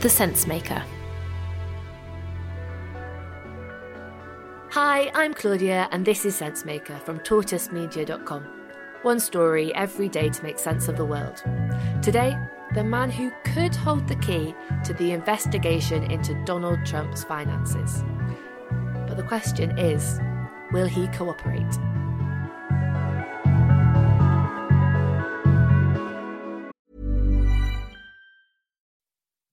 The Sensemaker. Hi, I'm Claudia, and this is Sensemaker from tortoisemedia.com. One story every day to make sense of the world. Today, the man who could hold the key to the investigation into Donald Trump's finances. But the question is will he cooperate?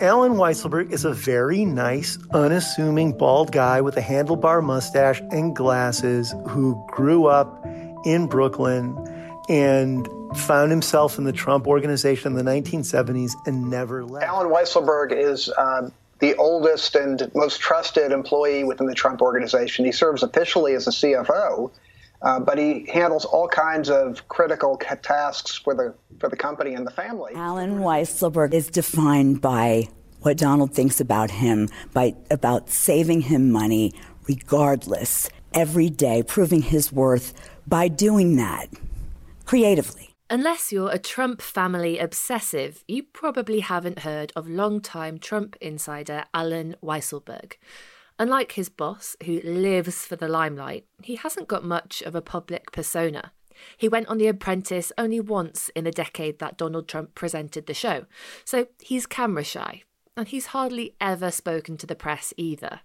Alan Weisselberg is a very nice, unassuming bald guy with a handlebar mustache and glasses who grew up in Brooklyn and found himself in the Trump organization in the 1970s and never left. Alan Weisselberg is um, the oldest and most trusted employee within the Trump organization. He serves officially as a CFO. Uh, but he handles all kinds of critical tasks for the for the company and the family. Alan Weisselberg is defined by what Donald thinks about him, by about saving him money, regardless, every day, proving his worth by doing that creatively. Unless you're a Trump family obsessive, you probably haven't heard of longtime Trump insider Alan Weisselberg. Unlike his boss, who lives for the limelight, he hasn't got much of a public persona. He went on The Apprentice only once in the decade that Donald Trump presented the show, so he's camera shy, and he's hardly ever spoken to the press either.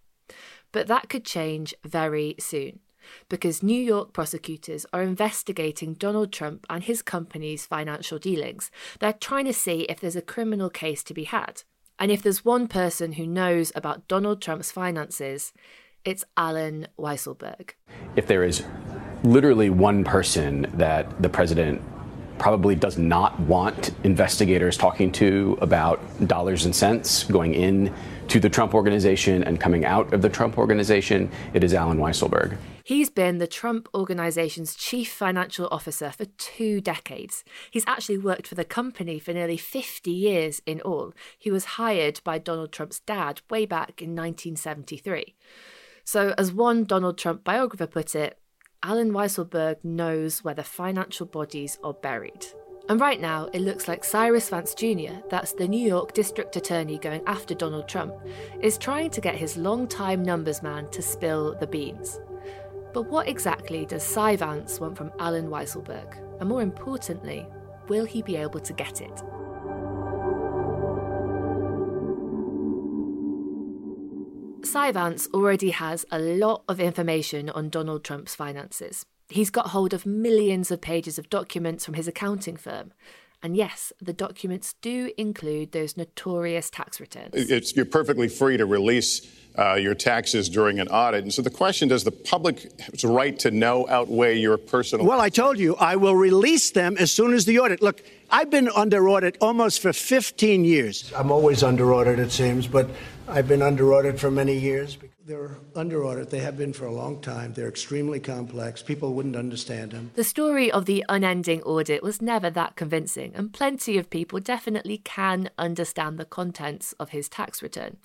But that could change very soon, because New York prosecutors are investigating Donald Trump and his company's financial dealings. They're trying to see if there's a criminal case to be had. And if there's one person who knows about Donald Trump's finances, it's Alan Weisselberg. If there is literally one person that the president probably does not want investigators talking to about dollars and cents going in to the Trump organization and coming out of the Trump organization, it is Alan Weisselberg. He's been the Trump Organization's chief financial officer for two decades. He's actually worked for the company for nearly 50 years in all. He was hired by Donald Trump's dad way back in 1973. So, as one Donald Trump biographer put it, Alan Weisselberg knows where the financial bodies are buried. And right now, it looks like Cyrus Vance Jr., that's the New York district attorney going after Donald Trump, is trying to get his long-time numbers man to spill the beans. But what exactly does Cy Vance want from Alan Weisselberg? And more importantly, will he be able to get it? Cy Vance already has a lot of information on Donald Trump's finances. He's got hold of millions of pages of documents from his accounting firm. And yes, the documents do include those notorious tax returns. It's, you're perfectly free to release uh, your taxes during an audit. And so the question does the public's right to know outweigh your personal? Well, I told you I will release them as soon as the audit. Look, I've been under audit almost for 15 years. I'm always under audit, it seems, but I've been under audit for many years. They're under audit. They have been for a long time. They're extremely complex. People wouldn't understand them. The story of the unending audit was never that convincing, and plenty of people definitely can understand the contents of his tax return,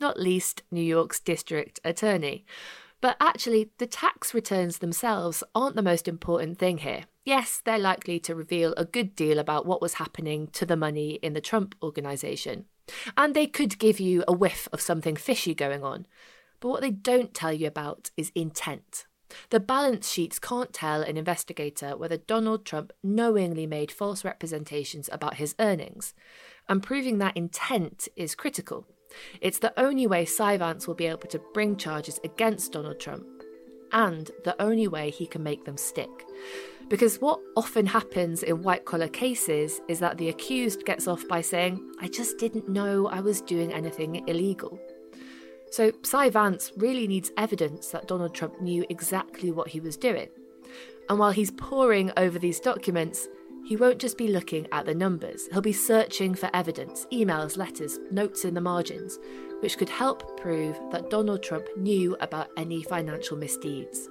not least New York's district attorney. But actually, the tax returns themselves aren't the most important thing here. Yes, they're likely to reveal a good deal about what was happening to the money in the Trump organization. And they could give you a whiff of something fishy going on. But what they don't tell you about is intent. The balance sheets can't tell an investigator whether Donald Trump knowingly made false representations about his earnings. And proving that intent is critical. It's the only way Cy Vance will be able to bring charges against Donald Trump, and the only way he can make them stick. Because what often happens in white collar cases is that the accused gets off by saying, I just didn't know I was doing anything illegal. So Cy Vance really needs evidence that Donald Trump knew exactly what he was doing. And while he's poring over these documents, he won't just be looking at the numbers, he'll be searching for evidence, emails, letters, notes in the margins, which could help prove that Donald Trump knew about any financial misdeeds.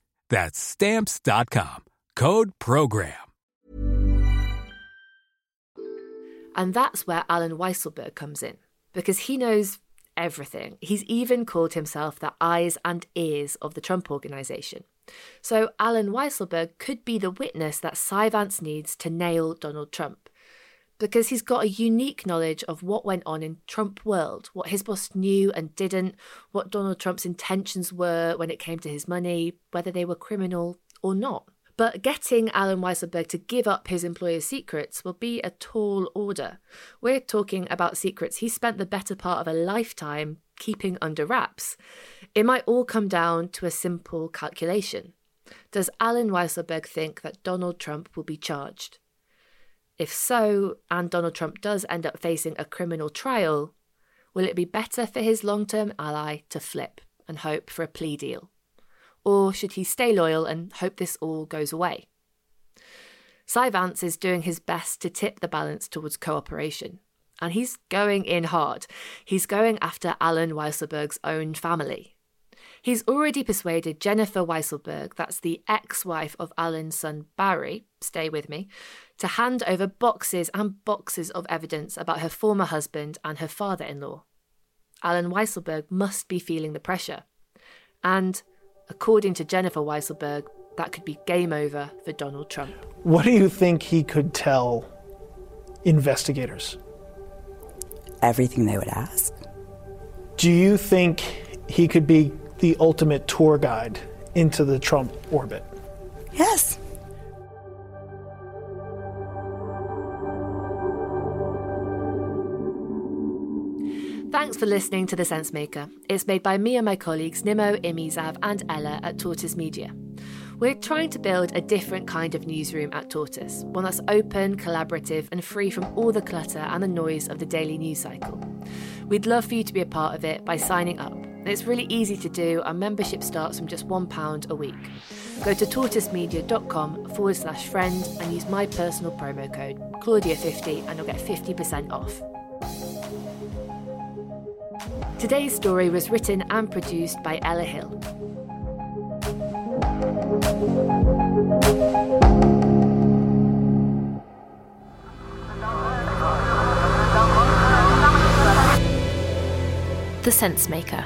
That's stamps.com. Code program. And that's where Alan Weisselberg comes in because he knows everything. He's even called himself the eyes and ears of the Trump organization. So Alan Weisselberg could be the witness that Cy Vance needs to nail Donald Trump. Because he's got a unique knowledge of what went on in Trump world, what his boss knew and didn't, what Donald Trump's intentions were when it came to his money, whether they were criminal or not. But getting Alan Weisselberg to give up his employer's secrets will be a tall order. We're talking about secrets he spent the better part of a lifetime keeping under wraps. It might all come down to a simple calculation. Does Alan Weisselberg think that Donald Trump will be charged? If so, and Donald Trump does end up facing a criminal trial, will it be better for his long term ally to flip and hope for a plea deal? Or should he stay loyal and hope this all goes away? Cy Vance is doing his best to tip the balance towards cooperation, and he's going in hard. He's going after Alan Weisselberg's own family. He's already persuaded Jennifer Weisselberg, that's the ex wife of Alan's son Barry, stay with me, to hand over boxes and boxes of evidence about her former husband and her father in law. Alan Weisselberg must be feeling the pressure. And according to Jennifer Weisselberg, that could be game over for Donald Trump. What do you think he could tell investigators? Everything they would ask. Do you think he could be the ultimate tour guide into the Trump orbit? Yes. Thanks for listening to The Sensemaker. It's made by me and my colleagues Nimo, Imizav, and Ella at Tortoise Media. We're trying to build a different kind of newsroom at Tortoise, one that's open, collaborative, and free from all the clutter and the noise of the daily news cycle. We'd love for you to be a part of it by signing up. It's really easy to do, our membership starts from just £1 a week. Go to tortoisemedia.com forward slash friend and use my personal promo code, Claudia50, and you'll get 50% off. Today's story was written and produced by Ella Hill. The Sensemaker.